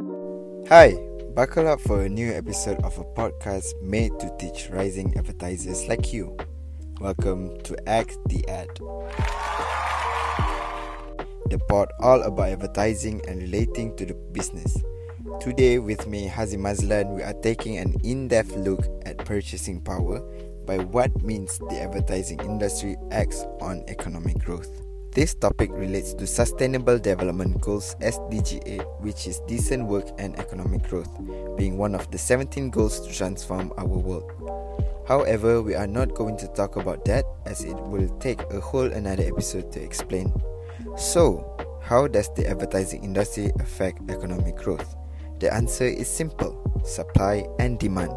Hi, buckle up for a new episode of a podcast made to teach rising advertisers like you. Welcome to Act the Ad, the pod all about advertising and relating to the business. Today, with me, Hazim Mazlan, we are taking an in depth look at purchasing power by what means the advertising industry acts on economic growth. This topic relates to Sustainable Development Goals SDG 8, which is decent work and economic growth, being one of the 17 goals to transform our world. However, we are not going to talk about that as it will take a whole another episode to explain. So, how does the advertising industry affect economic growth? The answer is simple supply and demand.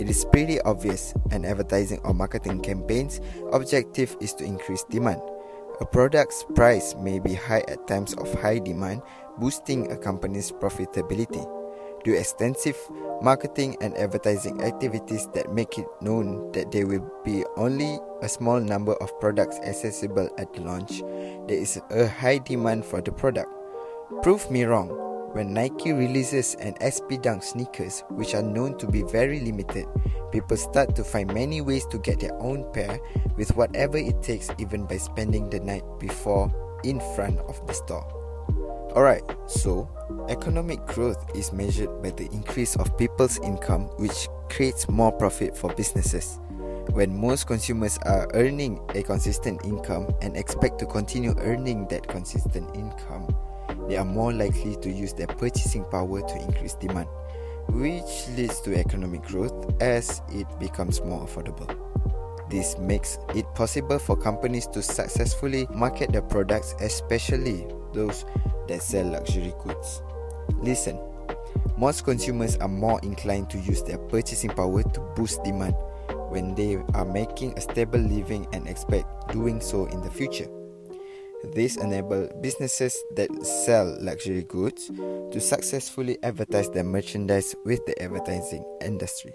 It is pretty obvious and advertising or marketing campaign's objective is to increase demand. A product's price may be high at times of high demand, boosting a company's profitability. Do extensive marketing and advertising activities that make it known that there will be only a small number of products accessible at the launch, there is a high demand for the product. Prove me wrong. When Nike releases an SB Dunk sneakers, which are known to be very limited, people start to find many ways to get their own pair with whatever it takes, even by spending the night before in front of the store. Alright, so economic growth is measured by the increase of people's income, which creates more profit for businesses. When most consumers are earning a consistent income and expect to continue earning that consistent income, they are more likely to use their purchasing power to increase demand, which leads to economic growth as it becomes more affordable. This makes it possible for companies to successfully market their products, especially those that sell luxury goods. Listen, most consumers are more inclined to use their purchasing power to boost demand when they are making a stable living and expect doing so in the future. This enables businesses that sell luxury goods to successfully advertise their merchandise with the advertising industry.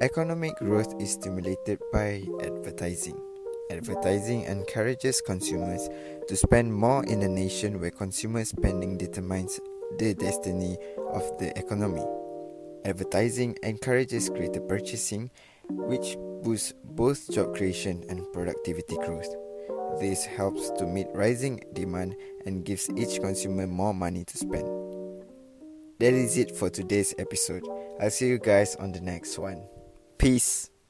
Economic growth is stimulated by advertising. Advertising encourages consumers to spend more in a nation where consumer spending determines the destiny of the economy. Advertising encourages greater purchasing, which boosts both job creation and productivity growth. This helps to meet rising demand and gives each consumer more money to spend. That is it for today's episode. I'll see you guys on the next one. Peace.